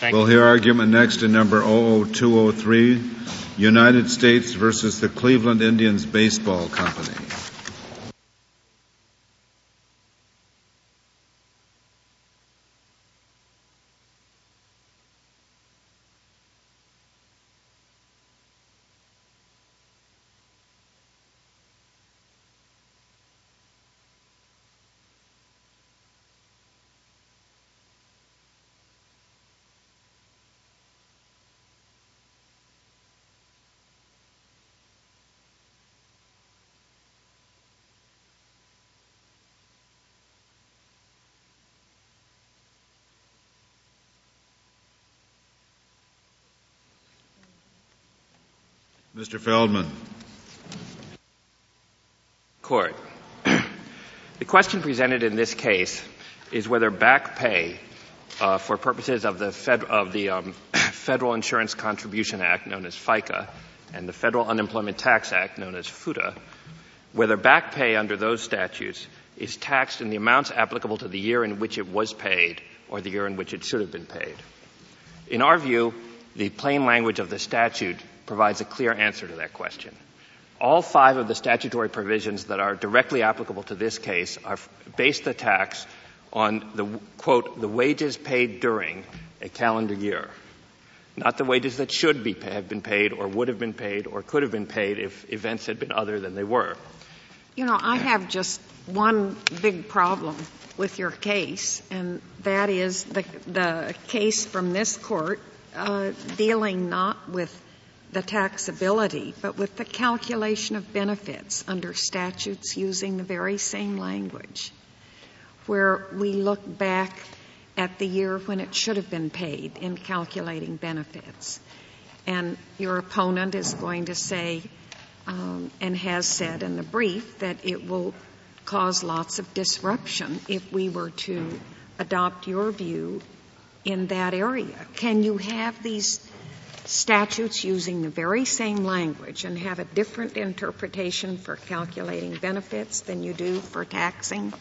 Thank we'll hear argument next in number 00203, United States versus the Cleveland Indians Baseball Company. Mr. Feldman. Court. the question presented in this case is whether back pay uh, for purposes of the, fed, of the um, Federal Insurance Contribution Act, known as FICA, and the Federal Unemployment Tax Act, known as FUTA, whether back pay under those statutes is taxed in the amounts applicable to the year in which it was paid or the year in which it should have been paid. In our view, the plain language of the statute provides a clear answer to that question. All five of the statutory provisions that are directly applicable to this case are based the tax on the quote the wages paid during a calendar year, not the wages that should be have been paid or would have been paid or could have been paid if events had been other than they were. You know, I have just one big problem with your case, and that is the the case from this court uh, dealing not with the taxability, but with the calculation of benefits under statutes using the very same language, where we look back at the year when it should have been paid in calculating benefits. And your opponent is going to say, um, and has said in the brief, that it will cause lots of disruption if we were to adopt your view in that area. Can you have these statutes using the very same language and have a different interpretation for calculating benefits than you do for taxing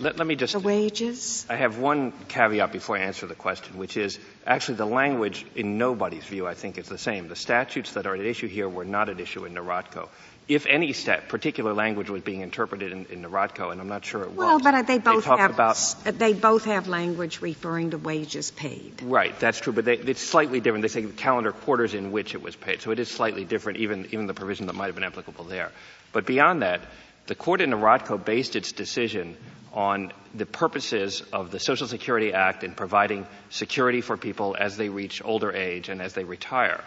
let, let me just the wages? I have one caveat before I answer the question, which is actually the language in nobody's view, I think, is the same. The statutes that are at issue here were not at issue in Nierotko if any stat, particular language was being interpreted in, in Nierotko, and I'm not sure it was. Well, but they both they have about, they both have language referring to wages paid. Right, that's true, but they, it's slightly different. They say calendar quarters in which it was paid, so it is slightly different, even even the provision that might have been applicable there. But beyond that, the court in the Nierotko based its decision on the purposes of the Social Security Act in providing security for people as they reach older age and as they retire.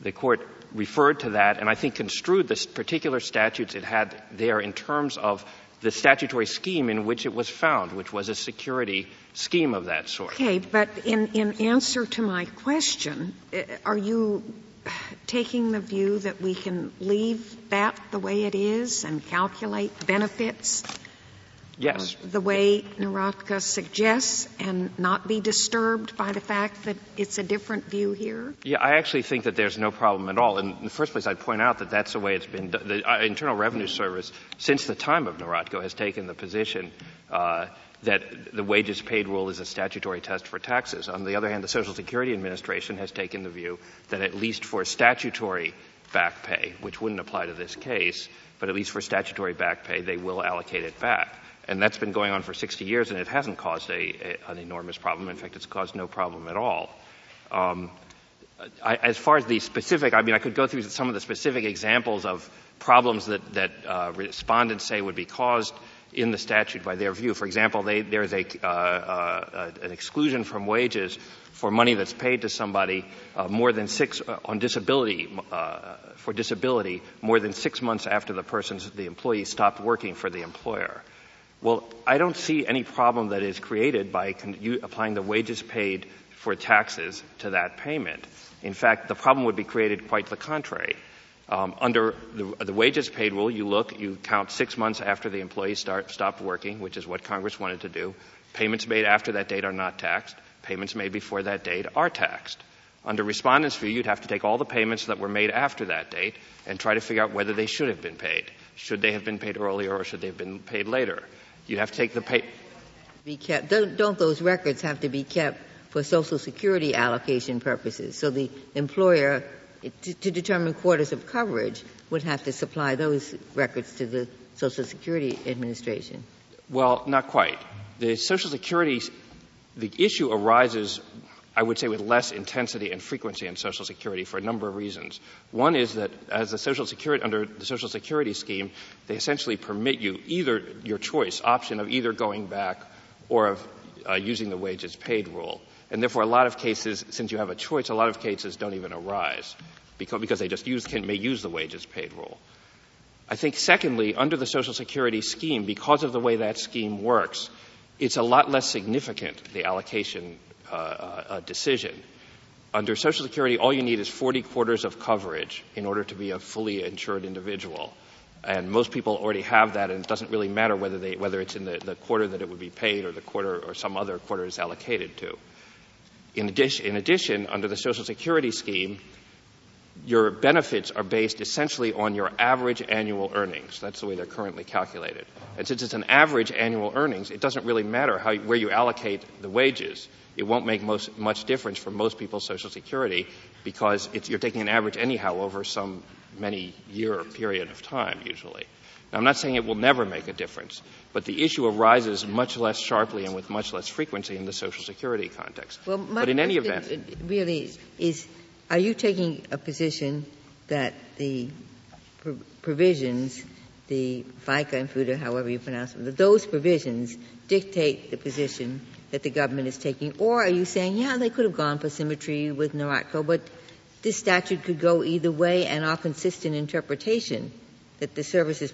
The court referred to that and I think construed the particular statutes it had there in terms of the statutory scheme in which it was found, which was a security scheme of that sort. Okay, but in, in answer to my question, uh, are you taking the view that we can leave that the way it is and calculate benefits Yes. the way Nierotko suggests and not be disturbed by the fact that it's a different view here? Yeah, I actually think that there's no problem at all. In the first place, I'd point out that that's the way it's been done. The uh, Internal Revenue Service, since the time of Nierotko, has taken the position uh, that the wages paid rule is a statutory test for taxes. On the other hand, the Social Security Administration has taken the view that at least for statutory back pay, which wouldn't apply to this case, but at least for statutory back pay, they will allocate it back and that's been going on for 60 years, and it hasn't caused an enormous problem. In fact, it's caused no problem at all. Um, as far as the specific, I mean, I could go through some of the specific examples of problems that, uh, respondents say would be caused in the statute by their view. For example, there's uh, uh, an exclusion from wages for money that's paid to somebody more than six on disability for disability more than six months after the person's the employee stopped working for the employer. Well, I don't see any problem that is created by applying the wages paid for taxes to that payment. In fact, the problem would be created quite the contrary. Um, under the, the, wages paid rule, you look, you count six months after the employee start, stopped working, which is what Congress wanted to do. Payments made after that date are not taxed. Payments made before that date are taxed. Under respondent's view, you'd have to take all the payments that were made after that date and try to figure out whether they should have been paid. Should they have been paid earlier or should they have been paid later? You have to take the pay. Be kept. Don't, don't those records have to be kept for Social Security allocation purposes. So the employer, to, to determine quarters of coverage, would have to supply those records to the Social Security Administration. Well, not quite. The Social Security, the issue arises I would say with less intensity and frequency in Social Security for a number of reasons. One is that as the Social Security, under the Social Security scheme, they essentially permit you either your choice, option of either going back or of uh, using the wages paid rule. And therefore, a lot of cases, since you have a choice, a lot of cases don't even arise because, because they just use, can, may use the wages paid rule. I think secondly, under the Social Security scheme, because of the way that scheme works, it's a lot less significant, the allocation Uh, uh, decision. Under Social Security, all you need is 40 quarters of coverage in order to be a fully insured individual. And most people already have that, and it doesn't really matter whether, they, whether it's in the, the quarter that it would be paid or the quarter or some other quarter is allocated to. In addition, in addition, under the Social Security scheme, your benefits are based essentially on your average annual earnings. That's the way they're currently calculated. And since it's an average annual earnings, it doesn't really matter how, where you allocate the wages it won't make most, much difference for most people's Social Security because you're taking an average anyhow over some many year period of time usually. Now, I'm not saying it will never make a difference, but the issue arises much less sharply and with much less frequency in the Social Security context. Well, but in any event, really is: Are you taking a position that the provisions, the FICA and FUTA, however you pronounce them, that those provisions dictate the position that the government is taking? Or are you saying, yeah, they could have gone for symmetry with Nierotko, but this statute could go either way and our consistent interpretation, that the service's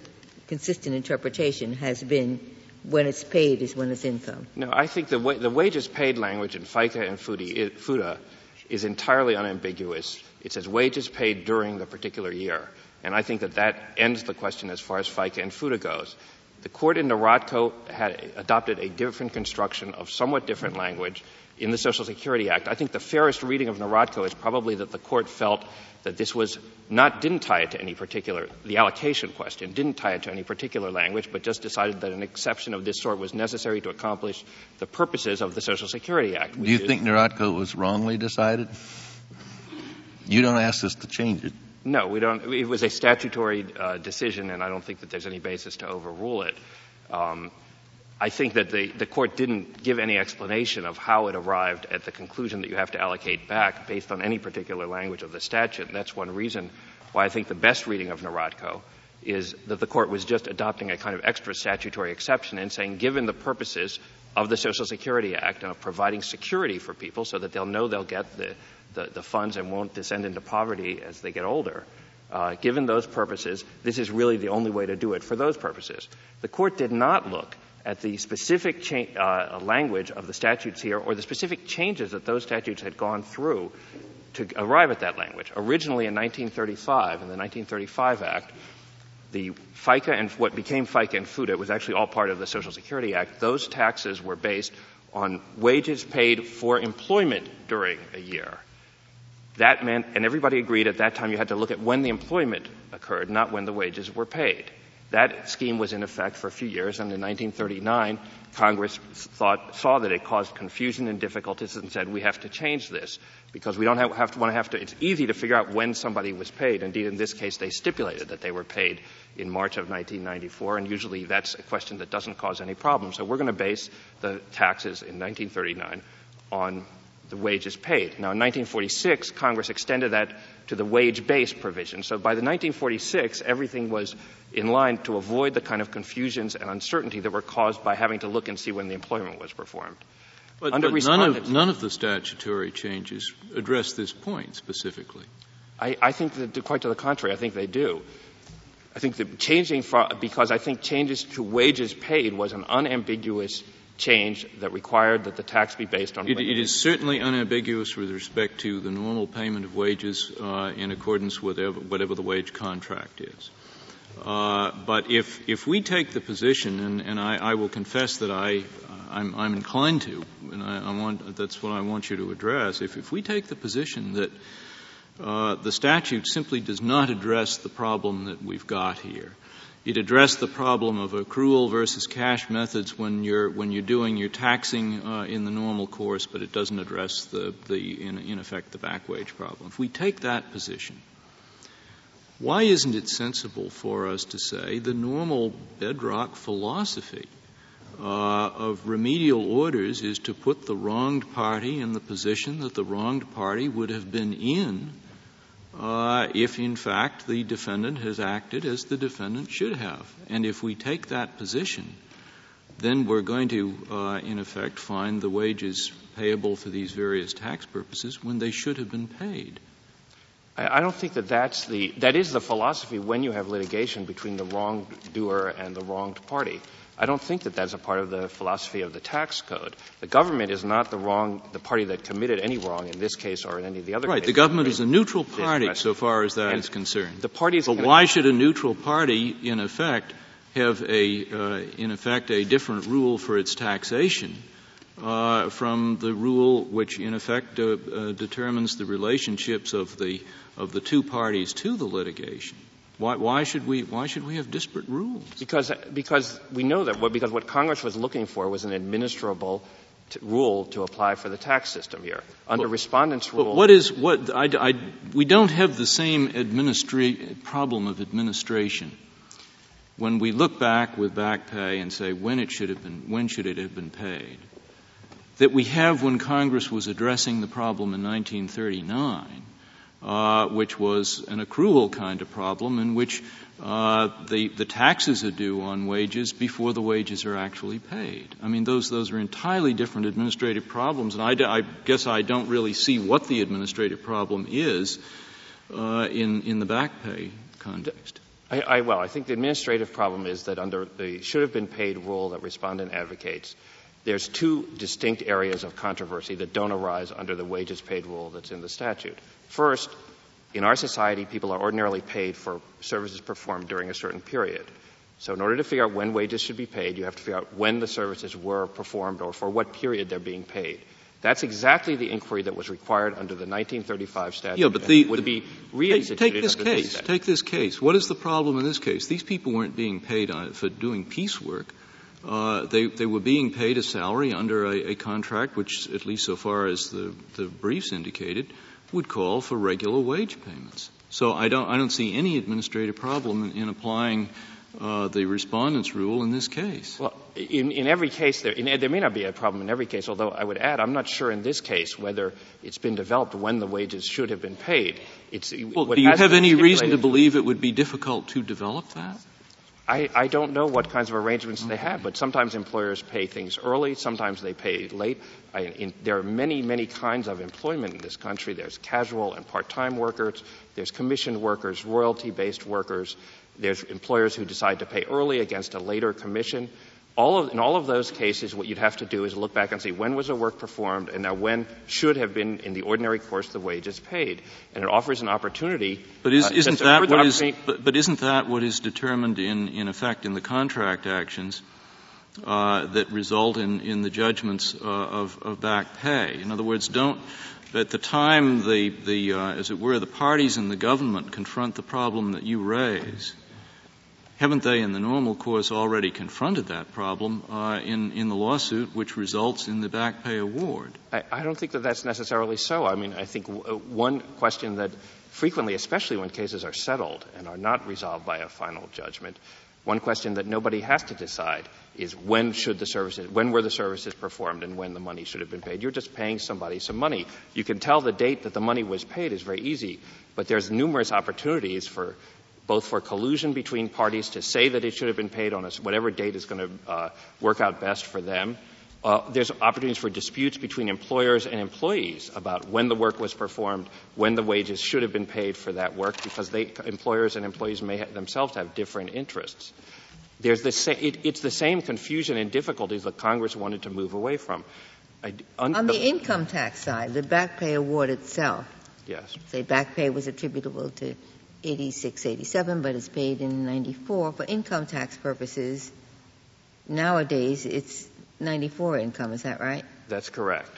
consistent interpretation has been when it's paid is when it's income? No, I think the, wa- the wages paid language in FICA and FUTA is entirely unambiguous. It says wages paid during the particular year. And I think that that ends the question as far as FICA and FUTA goes. The court in Nierotko had adopted a different construction of somewhat different language in the Social Security Act. I think the fairest reading of Nierotko is probably that the court felt that this was not didn't tie it to any particular the allocation question didn't tie it to any particular language, but just decided that an exception of this sort was necessary to accomplish the purposes of the Social Security Act. Do you think Nierotko was wrongly decided? You don't ask us to change it. No, we don't. It was a statutory uh, decision, and I don't think that there's any basis to overrule it. I think that the, court didn't give any explanation of how it arrived at the conclusion that you have to allocate back based on any particular language of the statute. And that's one reason why I think the best reading of Nierotko is that the court was just adopting a kind of extra statutory exception and saying, given the purposes of the Social Security Act and of providing security for people so that they'll know they'll get the funds and won't descend into poverty as they get older. Uh, given those purposes, this is really the only way to do it for those purposes. The court did not look at the specific cha- uh, language of the statutes here or the specific changes that those statutes had gone through to arrive at that language. Originally in 1935, in the 1935 Act, the FICA and what became FICA and FUTA was actually all part of the Social Security Act. Those taxes were based on wages paid for employment during a year. That meant, and everybody agreed at that time you had to look at when the employment occurred, not when the wages were paid. That scheme was in effect for a few years, and in 1939, Congress thought, saw that it caused confusion and difficulties and said, we have to change this because we don't have, have to want to have to, it's easy to figure out when somebody was paid. Indeed, in this case, they stipulated that they were paid in March of 1994, and usually that's a question that doesn't cause any problem. So we're going to base the taxes in 1939 on the wages paid. Now, in 1946, Congress extended that to the wage base provision. So by the 1946, everything was in line to avoid the kind of confusions and uncertainty that were caused by having to look and see when the employment was performed. But, Under but none, of, none of the statutory changes address this point specifically. I, I think that, quite to the contrary, I think they do. I think that changing, because I think changes to wages paid was an unambiguous change that required that the tax be based on. it, it is certainly unambiguous with respect to the normal payment of wages uh, in accordance with whatever, whatever, the wage contract is. Uh, but if if we take the position, and, and I, I, will confess that I I'm, I'm inclined to, and I, I, want that's what I want you to address. If if we take the position that uh, the statute simply does not address the problem that we've got here, It addressed the problem of accrual versus cash methods when you're when you're doing your taxing uh, in the normal course, but it doesn't address the the in, in effect the back wage problem. If we take that position, why isn't it sensible for us to say the normal bedrock philosophy uh, of remedial orders is to put the wronged party in the position that the wronged party would have been in if in fact the defendant has acted as the defendant should have. And if we take that position, then we're going to, uh, in effect, find the wages payable for these various tax purposes when they should have been paid. I don't think that that's the that is the philosophy when you have litigation between the wrongdoer and the wronged party. I don't think that that's a part of the philosophy of the tax code. The government is not the wrong, the party that committed any wrong in this case or in any of the other cases. right. The government is a neutral party so far as that is concerned. The parties. But why should a neutral party, in effect, have a, uh, in effect, a different rule for its taxation uh, from the rule which, in effect, uh, uh determines the relationships of the of the two parties to the litigation? Why, why, should we, why should we have disparate rules? Because, because we know that, because what Congress was looking for was an administrable rule to apply for the tax system here. Under but, respondents' rule. But what is, what, I, I, we don't have the same administra- problem of administration when we look back with back pay and say when it should have been, when should it have been paid, that we have when Congress was addressing the problem in 1939 uh, which was an accrual kind of problem in which uh, the, the taxes are due on wages before the wages are actually paid. I mean, those, those are entirely different administrative problems, and I, I guess I don't really see what the administrative problem is uh, in, in the back pay context. I, I, well, I think the administrative problem is that under the should have been paid rule that respondent advocates, there's two distinct areas of controversy that don't arise under the wages paid rule that's in the statute. First, in our society, people are ordinarily paid for services performed during a certain period. So in order to figure out when wages should be paid, you have to figure out when the services were performed or for what period they're being paid. That's exactly the inquiry that was required under the 1935 statute. Yeah, but the, would be reinstituted. Take, this case. This take this case. What is the problem in this case? These people weren't being paid on, for doing piecework. Uh, they, they were being paid a salary under a, a, contract which, at least so far as the, the briefs indicated, would call for regular wage payments. So I don't, I don't see any administrative problem in, in applying uh, the respondent's rule in this case. Well, in, in every case, there, in, there may not be a problem in every case, although I would add, I'm not sure in this case whether it's been developed when the wages should have been paid. It's, well, do you have any reason to believe it would be difficult to develop that? I, I don't know what kinds of arrangements they have, but sometimes employers pay things early, sometimes they pay late. I, in, there are many, many kinds of employment in this country. There's casual and part-time workers, there's commissioned workers, royalty-based workers, there's employers who decide to pay early against a later commission. All of, in all of those cases, what you'd have to do is look back and see when was the work performed and now when should have been in the ordinary course the wages paid. And it offers an opportunity. But is, uh, isn't that what is, but, but, isn't that what is determined in, in effect in the contract actions uh, that result in, in the judgments uh, of, of back pay? In other words, don't, at the time the, the uh, as it were, the parties in the government confront the problem that you raise, haven't they, in the normal course, already confronted that problem uh, in, in the lawsuit, which results in the back pay award? I, I don't think that that's necessarily so. I mean, I think w- uh, one question that frequently, especially when cases are settled and are not resolved by a final judgment, one question that nobody has to decide is when should the services, when were the services performed and when the money should have been paid. You're just paying somebody some money. You can tell the date that the money was paid is very easy, but there's numerous opportunities for both for collusion between parties to say that it should have been paid on a, whatever date is going to uh, work out best for them. Uh, there's opportunities for disputes between employers and employees about when the work was performed, when the wages should have been paid for that work, because they, employers and employees may ha- themselves have different interests. There's the sa- it, it's the same confusion and difficulties that Congress wanted to move away from. I, un- On the, the income tax side, the back pay award itself, yes, say back pay was attributable to 86, 87, but it's paid in 94. For income tax purposes, nowadays it's 94 income, is that right? That's correct.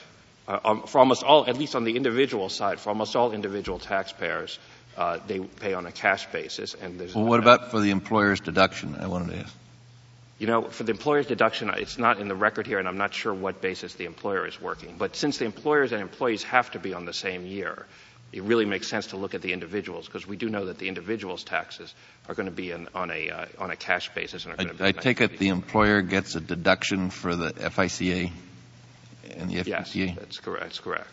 Uh, um, for almost all, at least on the individual side, for almost all individual taxpayers, uh, they pay on a cash basis. And there's Well, what about for the employer's deduction? I wanted to ask. You know, for the employer's deduction, it's not in the record here, and I'm not sure what basis the employer is working. But since the employers and employees have to be on the same year, it really makes sense to look at the individuals because we do know that the individual's taxes are going to be on a uh, on a cash basis and are going to be. I, I take it the employer gets a deduction for the FICA and the Yes, that's correct. That's correct.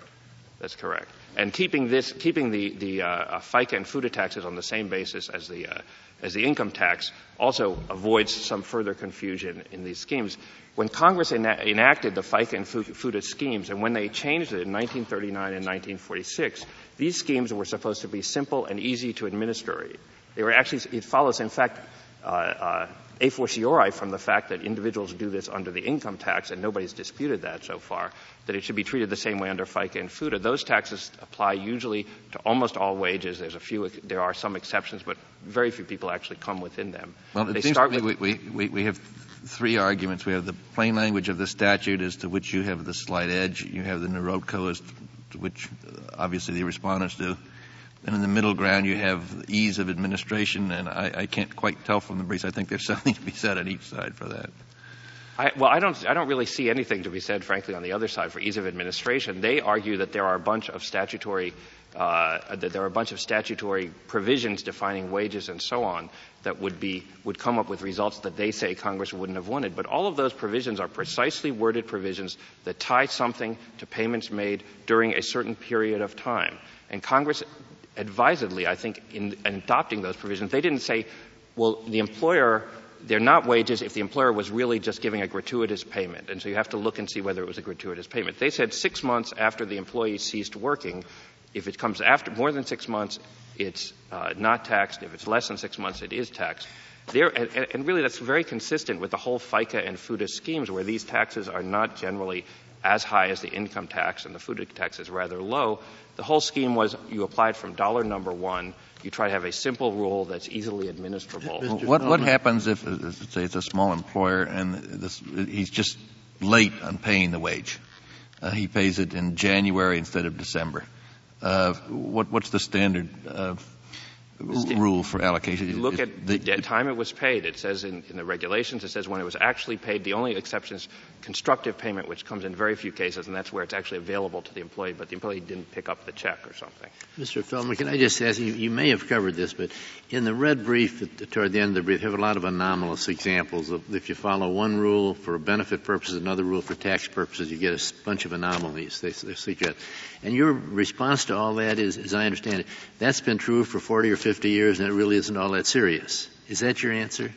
That's correct. And keeping this, keeping the the uh, uh, FICA and FUTA taxes on the same basis as the uh, as the income tax also avoids some further confusion in these schemes. When Congress ena- enacted the FICA and Fu- FUTA schemes, and when they changed it in 1939 and 1946, these schemes were supposed to be simple and easy to administer. They were actually, it follows, in fact, uh, uh, a fortiori from the fact that individuals do this under the income tax, and nobody's disputed that so far, that it should be treated the same way under FICA and FUTA. Those taxes apply usually to almost all wages. There's a few, there are some exceptions, but very few people actually come within them. Well, it they seems start to me with, we, we, we have three arguments. We have the plain language of the statute as to which you have the slight edge. You have the Nierotko as to which obviously the respondents do. And in the middle ground, you have ease of administration, and I, I can't quite tell from the briefs. I think there's something to be said on each side for that. I, well, I don't, I don't really see anything to be said, frankly, on the other side for ease of administration. They argue that there are a bunch of statutory, uh, that there are a bunch of statutory provisions defining wages and so on that would be, would come up with results that they say Congress wouldn't have wanted. But all of those provisions are precisely worded provisions that tie something to payments made during a certain period of time. And Congress advisedly, I think, in, in adopting those provisions, they didn't say, well, the employer they're not wages if the employer was really just giving a gratuitous payment. And so you have to look and see whether it was a gratuitous payment. They said six months after the employee ceased working, if it comes after more than six months, it's uh, not taxed. If it's less than six months, it is taxed. There, and, and really that's very consistent with the whole FICA and FUTA schemes where these taxes are not generally as high as the income tax and the FUTA tax is rather low. The whole scheme was you applied from dollar number one you try to have a simple rule that's easily administrable. What, what happens if, say, it's a small employer and this, he's just late on paying the wage? Uh, he pays it in January instead of December. Uh, what, what's the standard uh, rule for allocation? You look at the, time it was paid. It says in, in, the regulations, it says when it was actually paid. The only exception is constructive payment, which comes in very few cases, and that's where it's actually available to the employee, but the employee didn't pick up the check or something. Mr. Feldman, can I just ask you, you may have covered this, but in the red brief, toward the end of the brief, you have a lot of anomalous examples of if you follow one rule for benefit purposes, another rule for tax purposes, you get a bunch of anomalies, they, they suggest. And your response to all that is, as I understand it, that's been true for 40 or 50 years and it really isn't all that serious. Is that your answer?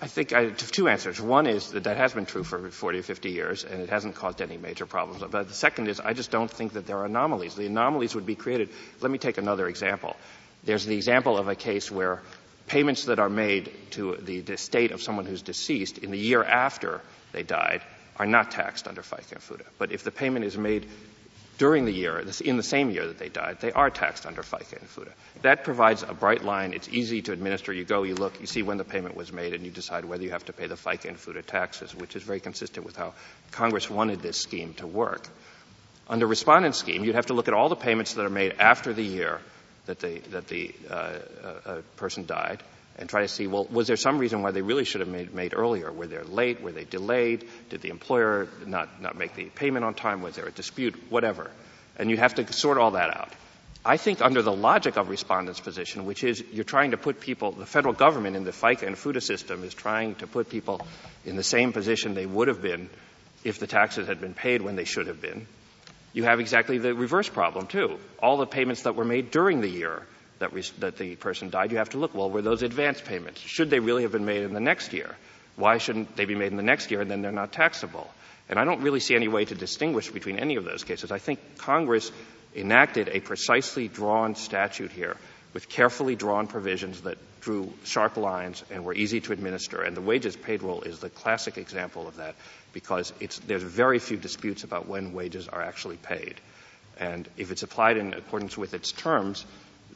I think I have two answers. One is that that has been true for 40 or 50 years and it hasn't caused any major problems. But the second is I just don't think that there are anomalies. The anomalies would be created. Let me take another example. There's the example of a case where payments that are made to the estate of someone who's deceased in the year after they died are not taxed under FICA and FUTA. But if the payment is made during the year, in the same year that they died, they are taxed under FICA and FUTA. That provides a bright line. It's easy to administer. You go, you look, you see when the payment was made, and you decide whether you have to pay the FICA and FUTA taxes, which is very consistent with how Congress wanted this scheme to work. Under respondent scheme, you'd have to look at all the payments that are made after the year that the, that the uh, uh, person died and try to see, well, was there some reason why they really should have made, made earlier? Were they late? Were they delayed? Did the employer not, not make the payment on time? Was there a dispute? Whatever. And you have to sort all that out. I think under the logic of respondent's position, which is you're trying to put people, the federal government in the FICA and FUTA system is trying to put people in the same position they would have been if the taxes had been paid when they should have been. You have exactly the reverse problem too. All the payments that were made during the year that, that the person died, you have to look, well, were those advance payments? Should they really have been made in the next year? Why shouldn't they be made in the next year and then they're not taxable? And I don't really see any way to distinguish between any of those cases. I think Congress enacted a precisely drawn statute here with carefully drawn provisions that drew sharp lines and were easy to administer. And the wages paid rule is the classic example of that because there's very few disputes about when wages are actually paid. And if it's applied in accordance with its terms,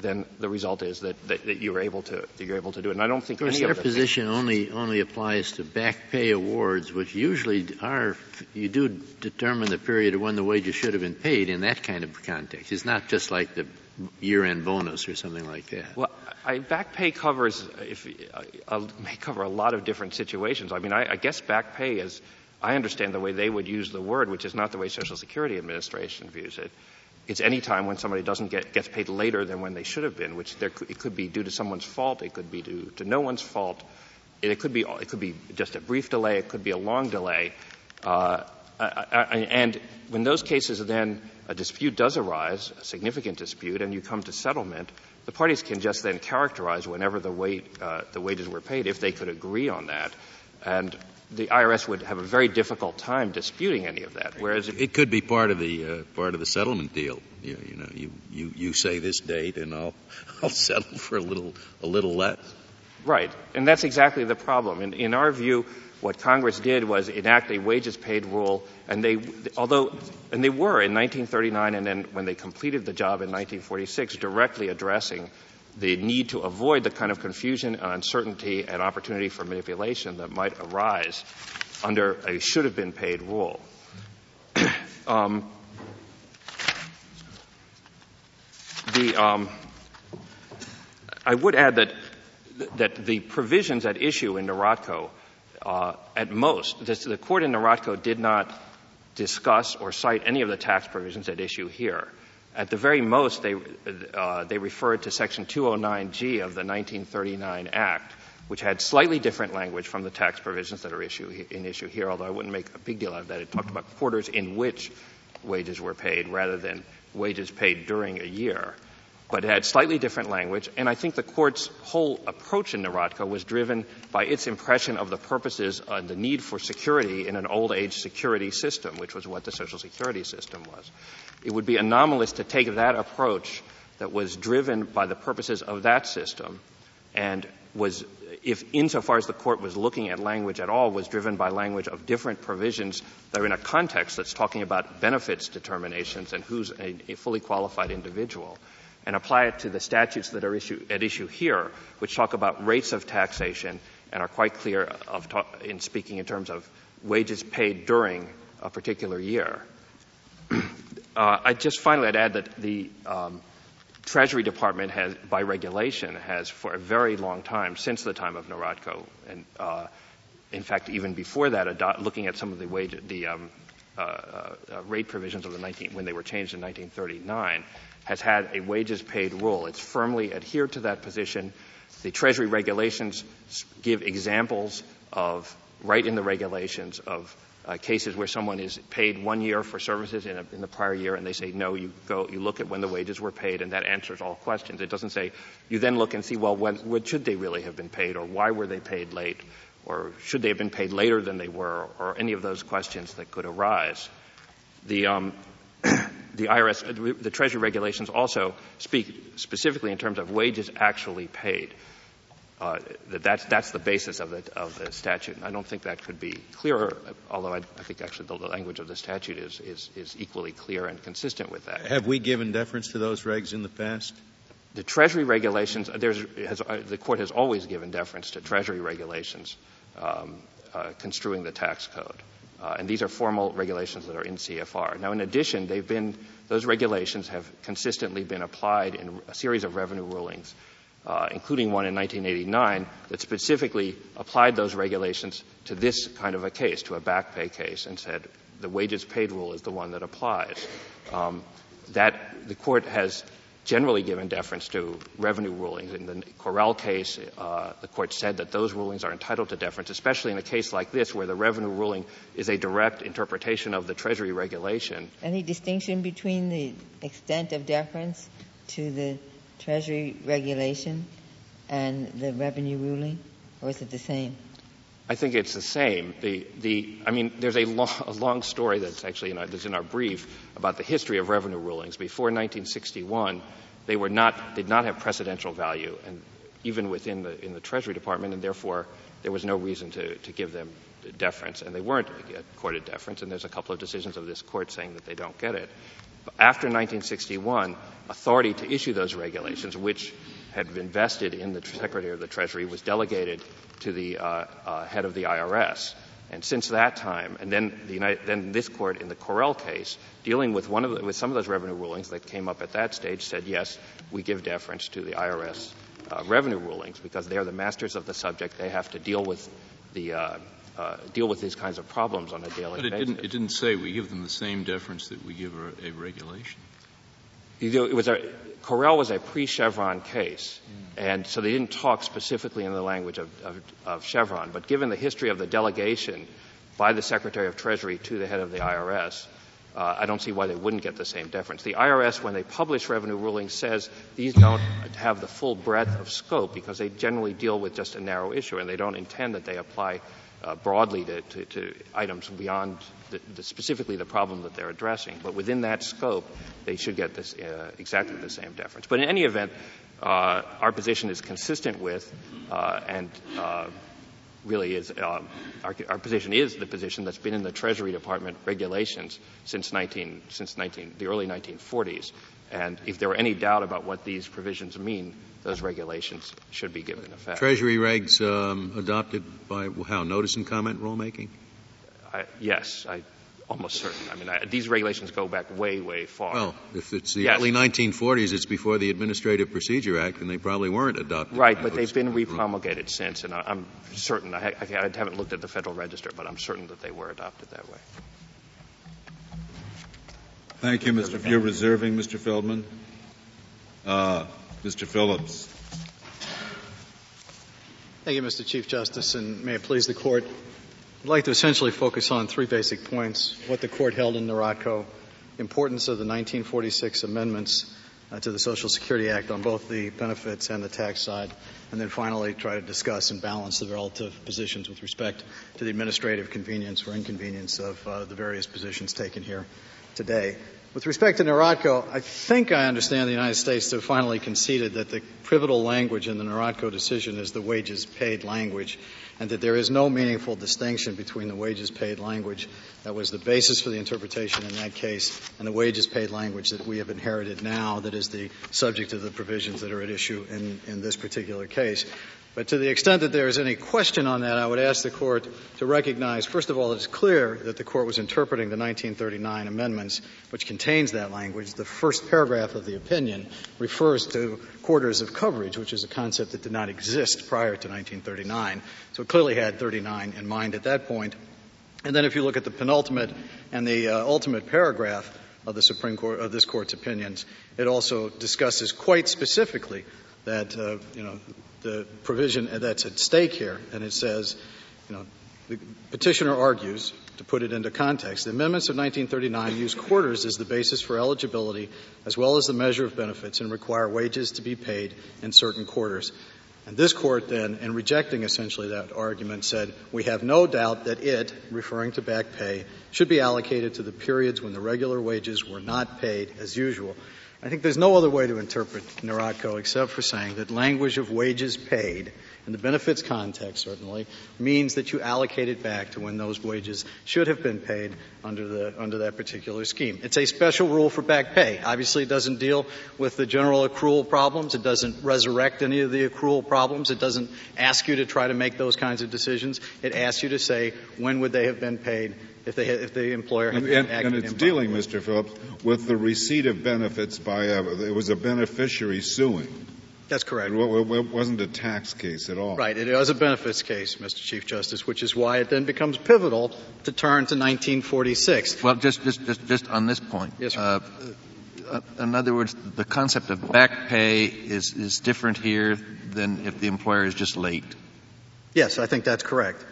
then the result is that, that, that you're able to that you're able to do it. And I don't think of course, any their of position only only applies to back pay awards, which usually are you do determine the period of when the wages should have been paid in that kind of context. It's not just like the year-end bonus or something like that. Well, I, back pay covers if uh, may cover a lot of different situations. I mean, I, I guess back pay is. I understand the way they would use the word, which is not the way Social Security Administration views it it's any time when somebody doesn't get gets paid later than when they should have been, which there it could be due to someone's fault, it could be due to no one's fault, it could be it could be just a brief delay, it could be a long delay, uh, and when those cases then a dispute does arise, a significant dispute, and you come to settlement, the parties can just then characterize whenever the wait uh, the wages were paid if they could agree on that, and the IRS would have a very difficult time disputing any of that. Whereas it could be part of the uh, part of the settlement deal. You, you know, you, you, you say this date, and I'll I'll settle for a little a little less. Right, and that's exactly the problem. In, in our view, what Congress did was enact a wages paid rule, and they, although, and they were in 1939, and then when they completed the job in 1946, directly addressing the need to avoid the kind of confusion, and uncertainty, and opportunity for manipulation that might arise under a should have been paid rule. um, the, um, I would add that that the provisions at issue in Nierotko, uh, at most, the court in Nierotko did not discuss or cite any of the tax provisions at issue here. At the very most, they, uh, they referred to Section 209G of the 1939 Act, which had slightly different language from the tax provisions that are issue, in issue here, although I wouldn't make a big deal out of that. It talked about quarters in which wages were paid rather than wages paid during a year. But it had slightly different language, and I think the court's whole approach in Nierotko was driven by its impression of the purposes and the need for security in an old age security system, which was what the Social Security system was. It would be anomalous to take that approach that was driven by the purposes of that system and was if insofar as the court was looking at language at all was driven by language of different provisions that are in a context that's talking about benefits determinations and who's a, a fully qualified individual and apply it to the statutes that are issue, at issue here which talk about rates of taxation and are quite clear of in speaking in terms of wages paid during a particular year. Uh, I just finally I'd add that the um, Treasury Department has, by regulation, has for a very long time, since the time of Nierotko, and uh, in fact even before that, looking at some of the wage, the um, uh, uh, rate provisions of the 19 when they were changed in 1939, has had a wages paid rule. It's firmly adhered to that position. The Treasury regulations give examples of right in the regulations of uh, cases where someone is paid one year for services in, a, in, the prior year and they say no you go you look at when the wages were paid and that answers all questions it doesn't say you then look and see well when, when should they really have been paid or why were they paid late or should they have been paid later than they were or any of those questions that could arise the um, the IRS the treasury regulations also speak specifically in terms of wages actually paid uh, that that's, that's the basis of the, of the statute. And I don't think that could be clearer, although I, I think actually the, the, language of the statute is, is, is equally clear and consistent with that. Have we given deference to those regs in the past? The Treasury regulations, has, uh, the court has always given deference to Treasury regulations um, uh, construing the tax code. Uh, and these are formal regulations that are in CFR. Now, in addition, they've been, those regulations have consistently been applied in a series of revenue rulings uh, including one in 1989, that specifically applied those regulations to this kind of a case, to a back pay case, and said the wages paid rule is the one that applies. Um, that the court has generally given deference to revenue rulings. In the Correll case, uh, the court said that those rulings are entitled to deference, especially in a case like this where the revenue ruling is a direct interpretation of the Treasury regulation. Any distinction between the extent of deference to the Treasury regulation and the revenue ruling, or is it the same? I think it's the same. The, the, I mean, there's a long, a long story that's actually in our, that's in our brief about the history of revenue rulings. Before 1961, they were not, did not have precedential value, and even within the, in the Treasury Department, and therefore there was no reason to, to give them deference, and they weren't accorded deference, and there's a couple of decisions of this court saying that they don't get it. After 1961, authority to issue those regulations, which had been vested in the Secretary of the Treasury, was delegated to the uh, uh, head of the IRS. And since that time, and then, the United, then this court in the Correll case, dealing with one of the, with some of those revenue rulings that came up at that stage, said yes, we give deference to the IRS uh, revenue rulings because they are the masters of the subject. They have to deal with the uh, uh, deal with these kinds of problems on a daily but it basis. Didn't, it didn't say we give them the same deference that we give a, a regulation. It was a, Correll was a pre-Chevron case, and so they didn't talk specifically in the language of, of, of, Chevron. But given the history of the delegation by the Secretary of Treasury to the head of the IRS, uh, I don't see why they wouldn't get the same deference. The IRS, when they publish revenue rulings, says these don't have the full breadth of scope because they generally deal with just a narrow issue, and they don't intend that they apply uh, broadly to, to, to, items beyond the, the, specifically the problem that they're addressing. But within that scope, they should get this uh, exactly the same deference. But in any event, uh, our position is consistent with uh, and uh, really is uh, our, our, position is the position that's been in the Treasury Department regulations since 19 since 19 the early 1940s. And if there were any doubt about what these provisions mean, those regulations should be given effect. Treasury regs um, adopted by how notice and comment rulemaking. I, yes, I almost certain. I mean, I, these regulations go back way, way far. Well, if it's the yes. early 1940s, it's before the Administrative Procedure Act, and they probably weren't adopted. Right, but they've been repromulgated since, and I, am certain. I, I, haven't looked at the Federal Register, but I'm certain that they were adopted that way. Thank you, Mr. You're reserving, Mr. Feldman. Uh, Mr. Phillips. Thank you, Mr. Chief Justice, and may it please the Court. I'd like to essentially focus on three basic points what the Court held in Nierotko, importance of the 1946 amendments uh, to the Social Security Act on both the benefits and the tax side, and then finally try to discuss and balance the relative positions with respect to the administrative convenience or inconvenience of uh, the various positions taken here today. With respect to Nierotko, I think I understand the United States to have finally conceded that the pivotal language in the Nierotko decision is the wages paid language, and that there is no meaningful distinction between the wages paid language that was the basis for the interpretation in that case and the wages paid language that we have inherited now that is the subject of the provisions that are at issue in, in this particular case. But to the extent that there is any question on that, I would ask the Court to recognize, first of all, it is clear that the Court was interpreting the 1939 amendments, which contains that language. The first paragraph of the opinion refers to quarters of coverage, which is a concept that did not exist prior to 1939. So clearly had 39 in mind at that point. And then if you look at the penultimate and the uh, ultimate paragraph of the Supreme Court, of this Court's opinions, it also discusses quite specifically that, uh, you know, the provision that's at stake here, and it says, you know, the petitioner argues, to put it into context, the amendments of 1939 use quarters as the basis for eligibility as well as the measure of benefits and require wages to be paid in certain quarters. And this court then, in rejecting essentially that argument, said, we have no doubt that it, referring to back pay, should be allocated to the periods when the regular wages were not paid as usual. I think there's no other way to interpret Nierotko except for saying that language of wages paid in the benefits context certainly means that you allocate it back to when those wages should have been paid under the under that particular scheme. It's a special rule for back pay. Obviously it doesn't deal with the general accrual problems. It doesn't resurrect any of the accrual problems. It doesn't ask you to try to make those kinds of decisions. It asks you to say when would they have been paid if, they, if the employer had and, and, and it's dealing, Mr. Phillips, with the receipt of benefits by a, it was a beneficiary suing. That's correct. It wasn't a tax case at all. Right. It was a benefits case, Mr. Chief Justice, which is why it then becomes pivotal to turn to 1946. Well, just just just, just on this point. Yes, sir. Uh, in other words, the concept of back pay is, is different here than if the employer is just late. Yes, I think that's correct.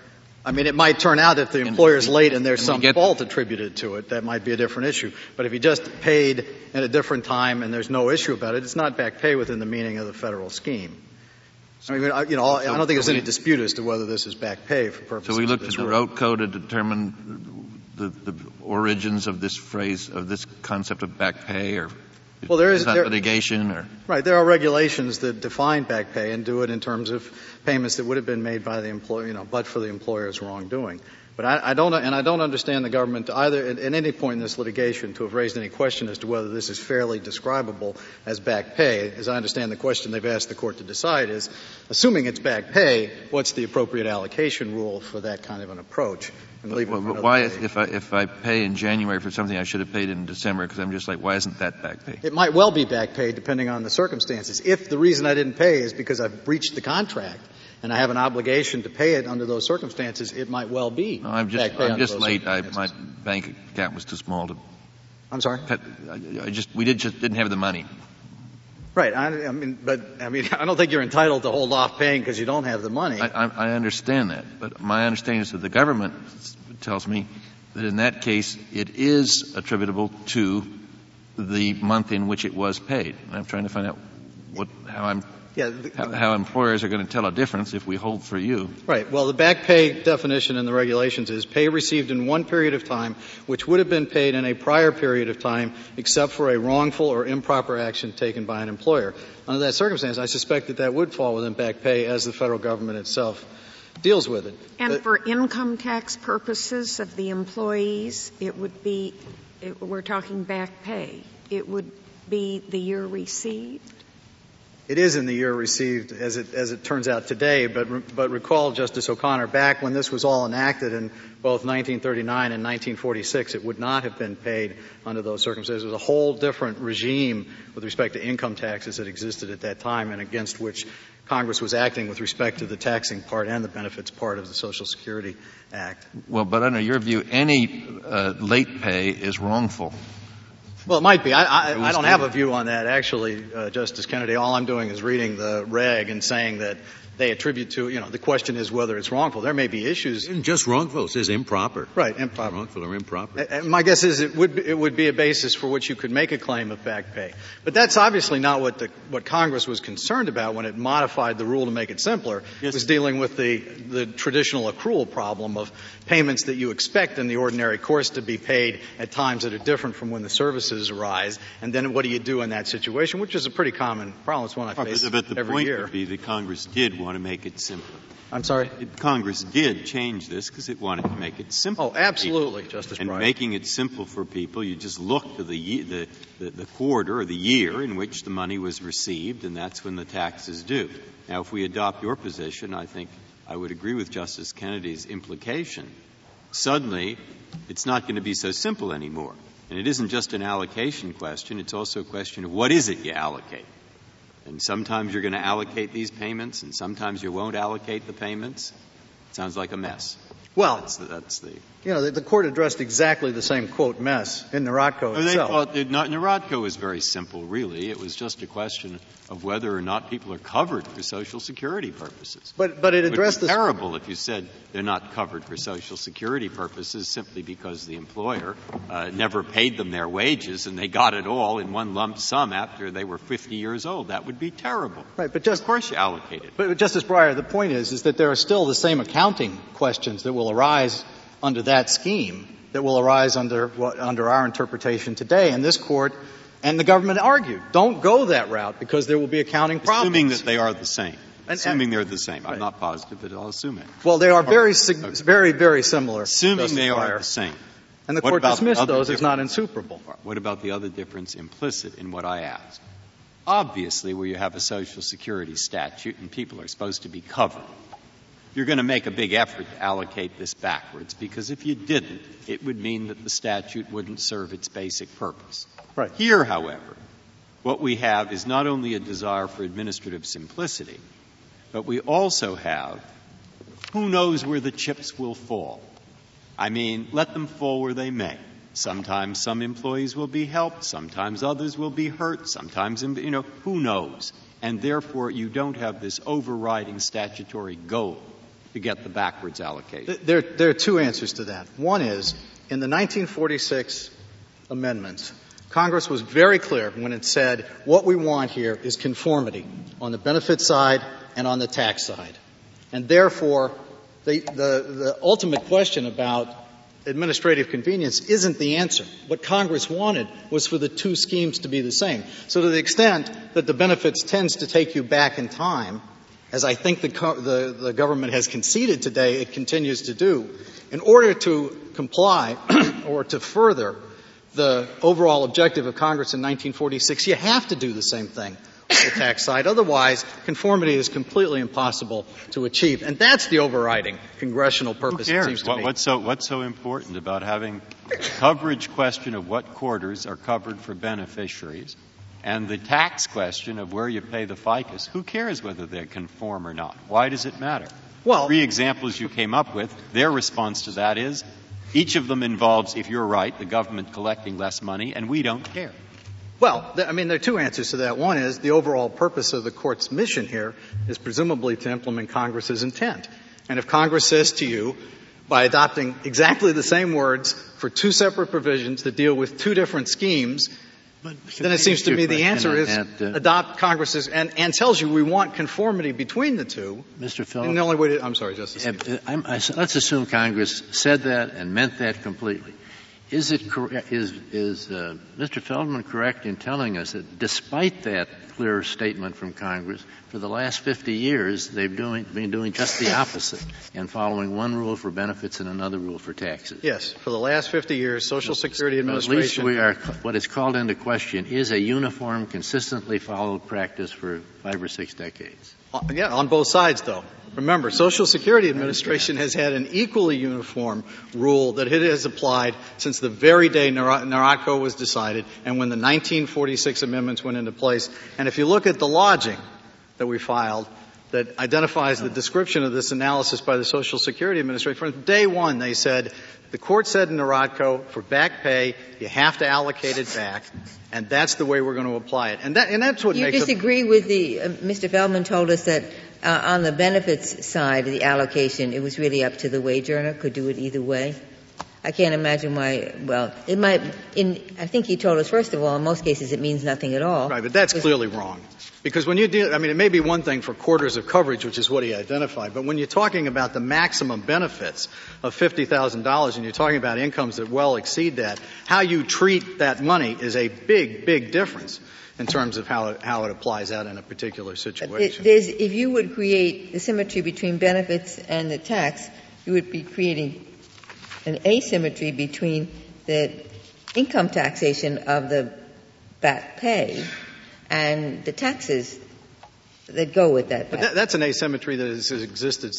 I mean, it might turn out if the employer is late and there's some fault attributed to it, that might be a different issue. But if he just paid at a different time and there's no issue about it, it's not back pay within the meaning of the federal scheme. I mean, you know, I don't think there's any dispute as to whether this is back pay for purposes. So we looked at the Nierotko to determine the, the origins of this phrase of this concept of back pay, or well, there is there, litigation, or right. There are regulations that define back pay and do it in terms of payments that would have been made by the employer, you know, but for the employer's wrongdoing. But I, I, don't, and I don't understand the government to either at, at, any point in this litigation to have raised any question as to whether this is fairly describable as back pay. As I understand the question they've asked the court to decide is, assuming it's back pay, what's the appropriate allocation rule for that kind of an approach? And leave well, but why, if I, if I pay in January for something I should have paid in December, because I'm just like, why isn't that back pay? It might well be back pay depending on the circumstances. If the reason I didn't pay is because I've breached the contract, and I have an obligation to pay it under those circumstances, it might well be. No, I'm just, I'm just late. I, my bank account was too small to. I'm sorry. I just we did just didn't have the money. Right. I, I, mean, but I mean, I don't think you're entitled to hold off paying because you don't have the money. I, I understand that, but my understanding is that the government tells me that in that case it is attributable to the month in which it was paid. And I'm trying to find out what how I'm yeah, the, how, how, employers are going to tell a difference if we hold for you. Right. Well, the back pay definition in the regulations is pay received in one period of time, which would have been paid in a prior period of time, except for a wrongful or improper action taken by an employer. Under that circumstance, I suspect that that would fall within back pay as the federal government itself deals with it. And but, for income tax purposes of the employees, it would be, it, we're talking back pay. It would be the year received? It is in the year received, as it, as it turns out today, but, but recall, Justice O'Connor, back when this was all enacted in both 1939 and 1946, it would not have been paid under those circumstances. It was a whole different regime with respect to income taxes that existed at that time and against which Congress was acting with respect to the taxing part and the benefits part of the Social Security Act. Well, but under your view, any uh, late pay is wrongful. Well, it might be. I, I, I don't have a view on that, actually, uh, Justice Kennedy. All I'm doing is reading the reg and saying that they attribute to, you know, the question is whether it's wrongful. There may be issues. And just wrongful. It says improper. Right, improper. Wrongful or improper. And my guess is it would, be, it would be a basis for which you could make a claim of back pay. But that's obviously not what the, what Congress was concerned about when it modified the rule to make it simpler. Yes. It was dealing with the, the traditional accrual problem of payments that you expect in the ordinary course to be paid at times that are different from when the services arise. And then what do you do in that situation, which is a pretty common problem. It's one I face but the every point year. would be that Congress did want to make it simpler. I'm sorry? Congress did change this because it wanted to make it simple. Oh, absolutely, Justice And Breyer. making it simple for people, you just look to the, the, the, the quarter or the year in which the money was received, and that's when the tax is due. Now, if we adopt your position, I think I would agree with Justice Kennedy's implication. Suddenly, it's not going to be so simple anymore. And it isn't just an allocation question, it's also a question of what is it you allocate. And sometimes you're going to allocate these payments, and sometimes you won't allocate the payments. It sounds like a mess. Well, that's the, that's the you know, the, the, court addressed exactly the same quote mess in Nierotko itself. They thought, Nierotko was very simple, really. It was just a question of whether or not people are covered for Social Security purposes. But, but it addressed it would be terrible if you said they're not covered for Social Security purposes simply because the employer uh, never paid them their wages and they got it all in one lump sum after they were 50 years old. That would be terrible. Right, but just of course you allocate it. But Justice Breyer, the point is, is that there are still the same accounting questions that will arise under that scheme that will arise under what, under our interpretation today. And this court and the government argued, don't go that route because there will be accounting problems. Assuming that they are the same. And, assuming they're the same. Right. I'm not positive, but I'll assume it. Well, they are very, okay. very, very similar. Assuming they are the same. And the what court dismissed the those as not insuperable. What about the other difference implicit in what I asked? Obviously, where you have a Social Security statute and people are supposed to be covered, you're going to make a big effort to allocate this backwards because if you didn't, it would mean that the statute wouldn't serve its basic purpose. Right. Here, however, what we have is not only a desire for administrative simplicity, but we also have who knows where the chips will fall. I mean, let them fall where they may. Sometimes some employees will be helped, sometimes others will be hurt, sometimes, you know, who knows? And therefore, you don't have this overriding statutory goal to get the backwards allocation? There, there are two answers to that. One is, in the 1946 amendments, Congress was very clear when it said what we want here is conformity on the benefit side and on the tax side. And therefore, the, the, the ultimate question about administrative convenience isn't the answer. What Congress wanted was for the two schemes to be the same. So to the extent that the benefits tends to take you back in time, as I think the, co- the, the government has conceded today it continues to do, in order to comply or to further the overall objective of Congress in 1946, you have to do the same thing on the tax side. Otherwise, conformity is completely impossible to achieve. And that's the overriding congressional purpose, Who it cares? seems to What, me. what's, so, what's so important about having coverage question of what quarters are covered for beneficiaries and the tax question of where you pay the FICA? Who cares whether they conform or not? Why does it matter? Well, Three examples you came up with, their response to that is each of them involves, if you're right, the government collecting less money, and we don't care. Well, I mean, there are two answers to that. One is the overall purpose of the court's mission here is presumably to implement Congress's intent. And if Congress says to you, by adopting exactly the same words for two separate provisions that deal with two different schemes, then it seems to me the answer is That, uh, adopt Congress's and, and tells you we want conformity between the two. Mr. And Phillips, the only way to, I'm sorry, Justice. uh, uh, I'm- I- let's assume Congress said that and meant that completely. Is it is is uh, Mr. Feldman correct in telling us that despite that clear statement from Congress, for the last 50 years they've doing, been doing just the opposite and following one rule for benefits and another rule for taxes? Yes, for the last 50 years, Social Security administration. At least we are, what is called into question is a uniform, consistently followed practice for five or six decades. Uh, Yeah, on both sides though. Remember, Social Security Administration has had an equally uniform rule that it has applied since the very day Nierotko was decided and when the 1946 amendments went into place. And if you look at the lodging that we filed that identifies the description of this analysis by the Social Security Administration, from day one they said, the court said in Nierotko, for back pay, you have to allocate it back, and that's the way we're going to apply it. And, that, and that's what You makes disagree with the, uh, Mr. Feldman told us that uh, on the benefits side of the allocation, it was really up to the wage earner, could do it either way. I can't imagine why, well, it might, in, I think he told us, first of all, in most cases it means nothing at all. Right, but that's clearly wrong. Because when you deal, I mean, it may be one thing for quarters of coverage, which is what he identified, but when you're talking about the maximum benefits of $50,000 and you're talking about incomes that well exceed that, how you treat that money is a big, big difference in terms of how it, how it applies out in a particular It- situation. There's, if you would create the symmetry between benefits and the tax, you would be creating an asymmetry between the income taxation of the back pay and the taxes that go with that But that, that's an asymmetry that has existed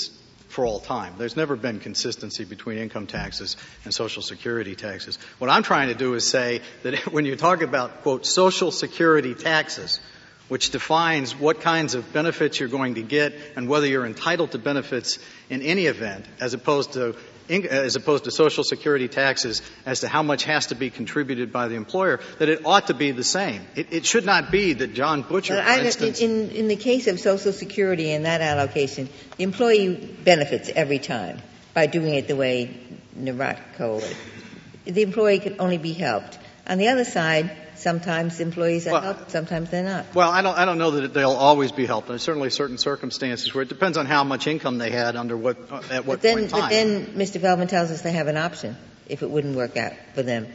for all time. There's never been consistency between income taxes and Social Security taxes. What I'm trying to do is say that when you talk about, quote, Social Security taxes, which defines what kinds of benefits you're going to get and whether you're entitled to benefits in any event, as opposed to in- as opposed to Social Security taxes as to how much has to be contributed by the employer, that it ought to be the same. It, it should not be that John Butcher, But for I instance, in, in the case of Social Security and that allocation, the employee benefits every time by doing it the way Nierotko would. The employee can only be helped. On the other side, sometimes employees are Well, helped, sometimes they're not. Well, I don't, I don't know that they'll always be helped. There's certainly certain circumstances where it depends on how much income they had under what, uh, at what But then, point in time. but then Mr. Feldman tells us they have an option if it wouldn't work out for them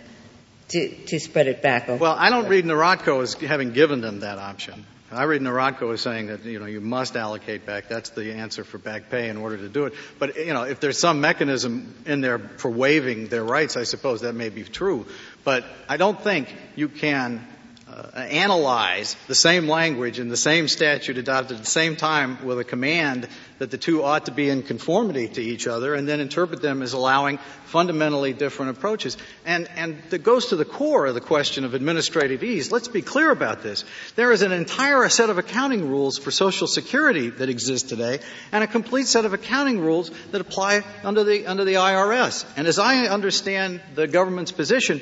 to, to spread it back over. well, I don't read Nierotko as having given them that option. I read Nierotko as saying that, you know, you must allocate back. That's the answer for back pay in order to do it. But, you know, if there's some mechanism in there for waiving their rights, I suppose that may be true. But I don't think you can uh, analyze the same language in the same statute adopted at the same time with a command that the two ought to be in conformity to each other and then interpret them as allowing fundamentally different approaches. And, and that goes to the core of the question of administrative ease. Let's be clear about this. There is an entire set of accounting rules for Social Security that exist today and a complete set of accounting rules that apply under the, under the IRS. And as I understand the government's position,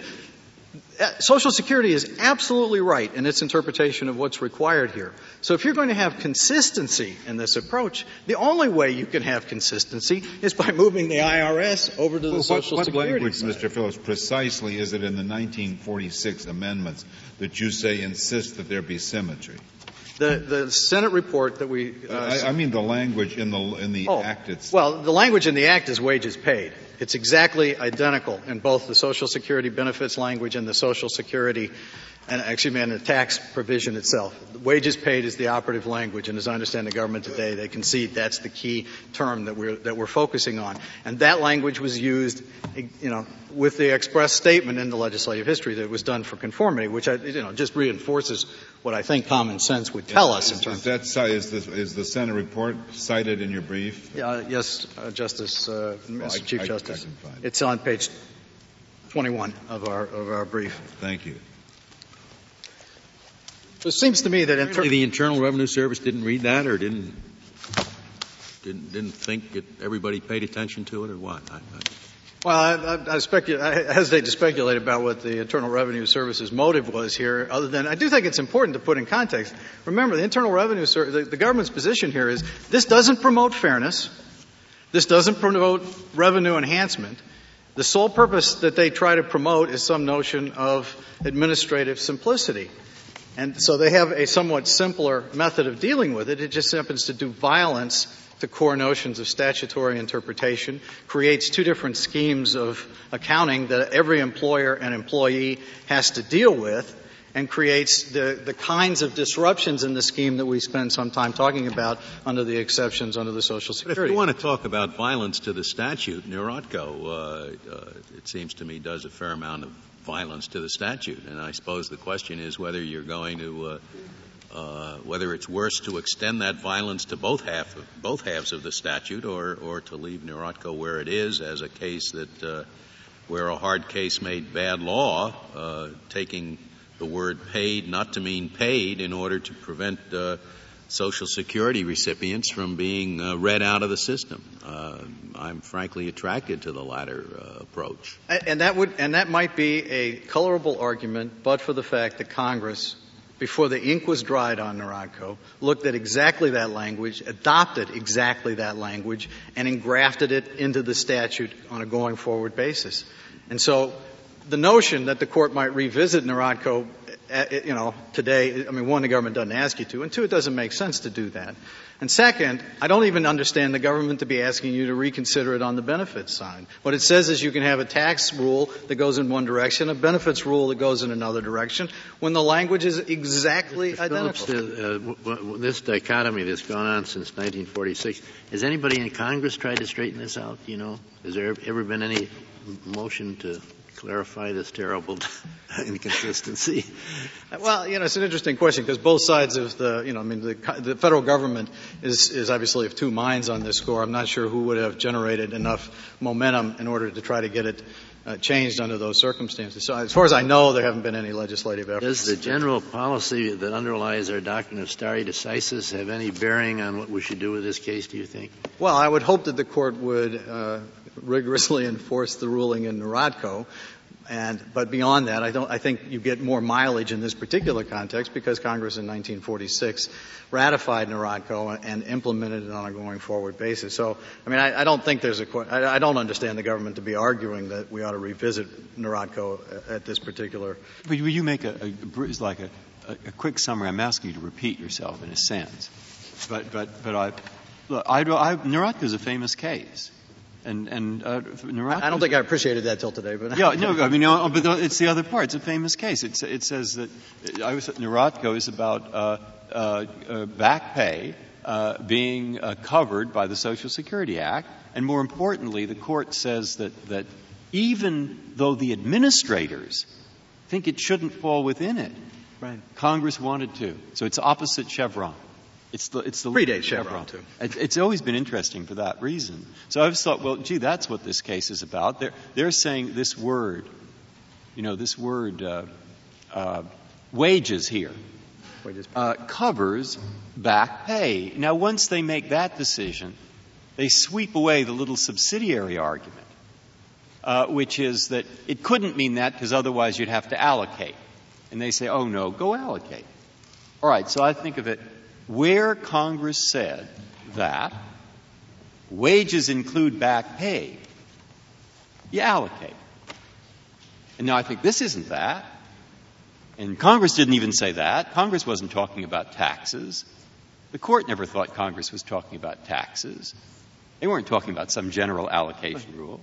Social Security is absolutely right in its interpretation of what's required here. So if you're going to have consistency in this approach, the only way you can have consistency is by moving the IRS over to the Well, what, Social what Security language, side. Mr. Phillips, precisely is it in the 1946 amendments that you say insist that there be symmetry? The, the Senate report that we uh, I, I mean the language in the in the Oh, act itself. Well, the language in the Act is wages paid. It's exactly identical in both the Social Security benefits language and the Social Security and actually, man, the tax provision itself. Wages paid is the operative language, and as I understand the government today, they concede that's the key term that we're that we're focusing on. And that language was used, you know, with the express statement in the legislative history that it was done for conformity, which I, you know just reinforces what I think common sense would tell us. In terms is that is the, is the Senate report cited in your brief? Uh, yes, uh, Justice, uh, Mr. Well, I- Chief I- I Justice. it. It's on page 21 of our of our brief. Thank you. So it seems to me that in ter- the Internal Revenue Service didn't read that or didn't, didn't, didn't think that everybody paid attention to it or what? I, I, Well, I, I, I, specu- I hesitate to speculate about what the Internal Revenue Service's motive was here, other than I do think it's important to put in context. Remember, the Internal Revenue Service, the, the government's position here is this doesn't promote fairness. This doesn't promote revenue enhancement. The sole purpose that they try to promote is some notion of administrative simplicity. And so they have a somewhat simpler method of dealing with it. It just happens to do violence to core notions of statutory interpretation, creates two different schemes of accounting that every employer and employee has to deal with, and creates the, the kinds of disruptions in the scheme that we spend some time talking about under the exceptions under the Social But Security. if you want to talk about violence to the statute, Nierotko, uh, uh, it seems to me, does a fair amount of violence to the statute. And I suppose the question is whether you're going to, uh, uh, whether it's worse to extend that violence to both half of, both halves of the statute, or or to leave Nierotko where it is as a case that uh, where a hard case made bad law, uh, taking the word paid not to mean paid in order to prevent uh, Social Security recipients from being uh, read out of the system. Uh, I'm frankly attracted to the latter uh, approach. And that would, and that might be a colorable argument, but for the fact that Congress, before the ink was dried on Nierotko, looked at exactly that language, adopted exactly that language, and engrafted it into the statute on a going forward basis. And so, the notion that the court might revisit Nierotko, uh, you know, today, I mean, one, the government doesn't ask you to, and two, it doesn't make sense to do that. And second, I don't even understand the government to be asking you to reconsider it on the benefits side. What it says is you can have a tax rule that goes in one direction, a benefits rule that goes in another direction, when the language is exactly identical. Uh, w- this dichotomy that's gone on since 1946, has anybody in Congress tried to straighten this out? You know, has there ever been any motion to clarify this terrible inconsistency? Well, you know, it's an interesting question because both sides of the, you know, I mean, the, the federal government is, is obviously of two minds on this score. I'm not sure who would have generated enough momentum in order to try to get it uh, changed under those circumstances. So as far as I know, there haven't been any legislative efforts. Does the general policy that underlies our doctrine of stare decisis have any bearing on what we should do with this case, do you think? Well, I would hope that the court would uh, rigorously enforce the ruling in Nierotko. And, but beyond that, I don't, I think you get more mileage in this particular context because Congress in 1946 ratified Nierotko and implemented it on a going forward basis. So, I mean, I, I don't think there's a, I, don't understand the government to be arguing that we ought to revisit Nierotko at, this particular. But will you make a, a like a, a, quick summary? I'm asking you to repeat yourself in a sense. But, but, but I, look, I, I, Nierotko is a famous case. And, and, uh, Nierotko. I don't think I appreciated that till today, but. Yeah, no, I mean, uh, but it's the other part. It's a famous case. It's, it says that I was Nierotko is about uh, uh, uh, back pay uh, being uh, covered by the Social Security Act, and more importantly, the court says that that even though the administrators think it shouldn't fall within it, Right. Congress wanted to. So it's opposite Chevron. It's the it's the Predates Chevron, too. It- It's always been interesting for that reason. So I've thought, well, gee, that's what this case is about. They're they're saying this word, you know, this word uh, uh, wages here uh, covers back pay. Now, once they make that decision, they sweep away the little subsidiary argument, uh, which is that it couldn't mean that because otherwise you'd have to allocate. And they say, oh no, go allocate. All right, so I think of it where Congress said that wages include back pay, you allocate. And now I think this isn't that. And Congress didn't even say that. Congress wasn't talking about taxes. The court never thought Congress was talking about taxes. They weren't talking about some general allocation rule.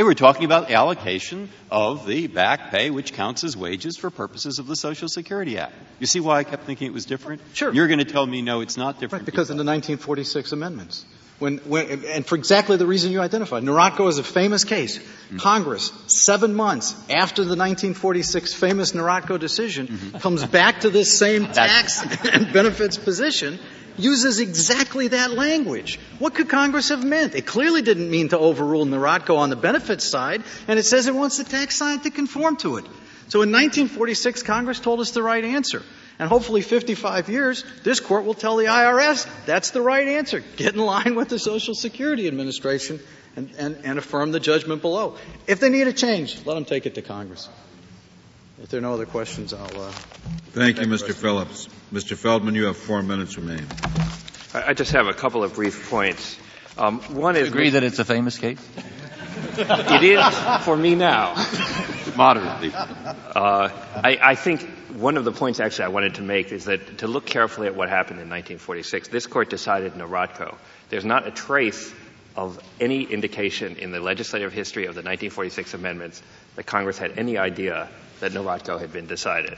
They were talking about allocation of the back pay, which counts as wages for purposes of the Social Security Act. You see why I kept thinking it was different? Sure. You're going to tell me no, it's not different. Right, because of the 1946 amendments. When, when, and for exactly the reason you identified. Nierotko is a famous case. Mm-hmm. Congress, seven months after the 1946 famous Nierotko decision, mm-hmm. comes back to this same tax and benefits position uses exactly that language. What could Congress have meant? It clearly didn't mean to overrule Nierotko on the benefits side, and it says it wants the tax side to conform to it. So in 1946, Congress told us the right answer. And hopefully 55 years, this court will tell the IRS that's the right answer. Get in line with the Social Security Administration and, and, and affirm the judgment below. If they need a change, let them take it to Congress. If there are no other questions, I'll. Uh, Thank you, Mr. Phillips. Mr. Feldman, you have four minutes remaining. I just have a couple of brief points. Um, one is. agree that it's a famous case? it is for me now. Moderately. Uh, I, I, think one of the points actually I wanted to make is that to look carefully at what happened in 1946, this court decided Nierotko. There's not a trace of any indication in the legislative history of the 1946 amendments that Congress had any idea that Nierotko had been decided.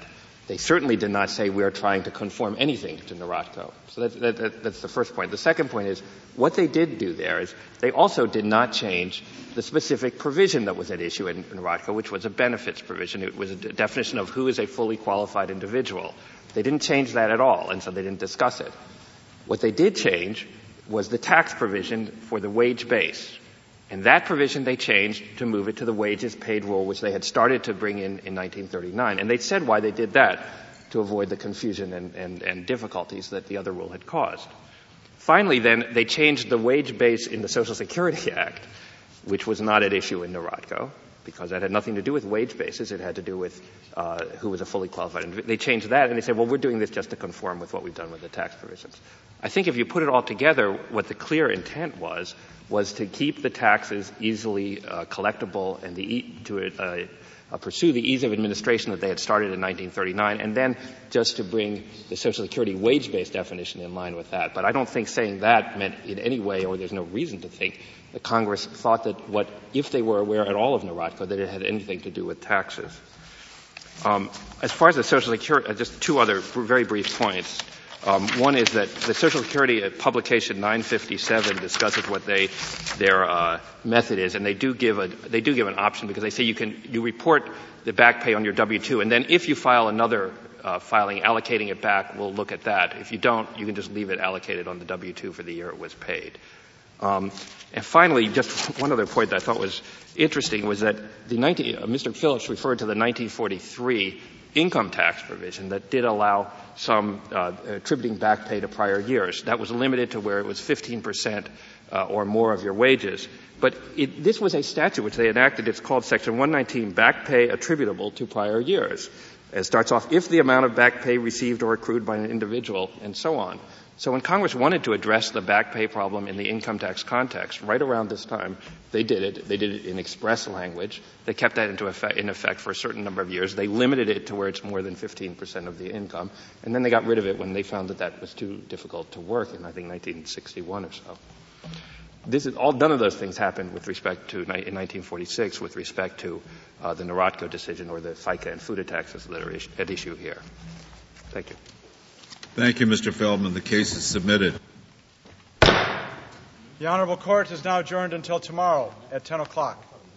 They certainly did not say we are trying to conform anything to Nierotko. So that, that, that, that's the first point. The second point is what they did do there is they also did not change the specific provision that was at issue in, in which was a benefits provision. It was a definition of who is a fully qualified individual. They didn't change that at all, and so they didn't discuss it. What they did change was the tax provision for the wage base. And that provision they changed to move it to the wages paid rule, which they had started to bring in in 1939. And they said why they did that to avoid the confusion and, and, and difficulties that the other rule had caused. Finally, then, they changed the wage base in the Social Security Act, which was not at issue in Nierotko, because that had nothing to do with wage bases. It had to do with uh, who was a fully qualified. individual. they changed that, and they said, well, we're doing this just to conform with what we've done with the tax provisions. I think if you put it all together, what the clear intent was was to keep the taxes easily uh, collectible and the, to uh, pursue the ease of administration that they had started in 1939, and then just to bring the Social Security wage-based definition in line with that. But I don't think saying that meant in any way, or there's no reason to think, that Congress thought that what, if they were aware at all of Nierotko, that it had anything to do with taxes. Um, as far as the Social Security, uh, just two other very brief points. Um, one is that the Social Security publication 957 discusses what they their uh, method is, and they do give a they do give an option because they say you can you report the back pay on your W-2, and then if you file another uh, filing allocating it back, we'll look at that. If you don't, you can just leave it allocated on the W-2 for the year it was paid. Um, and finally, just one other point that I thought was interesting was that the 19, uh, Mr. Phillips referred to the 1943 income tax provision that did allow some uh, attributing back pay to prior years. That was limited to where it was 15 percent uh, or more of your wages. But it, this was a statute which they enacted. It's called Section 119, back pay attributable to prior years. It starts off if the amount of back pay received or accrued by an individual, and so on. So when Congress wanted to address the back pay problem in the income tax context, right around this time, they did it. They did it in express language. They kept that into effect, in effect for a certain number of years. They limited it to where it's more than 15% of the income. And then they got rid of it when they found that that was too difficult to work in, I think, 1961 or so. This is, all, none of those things happened with respect to, in 1946, with respect to uh, the Nierotko decision or the FICA and FUTA taxes that are at issue here. Thank you. Thank you, Mr. Feldman. The case is submitted. The Honorable Court is now adjourned until tomorrow at 10 o'clock.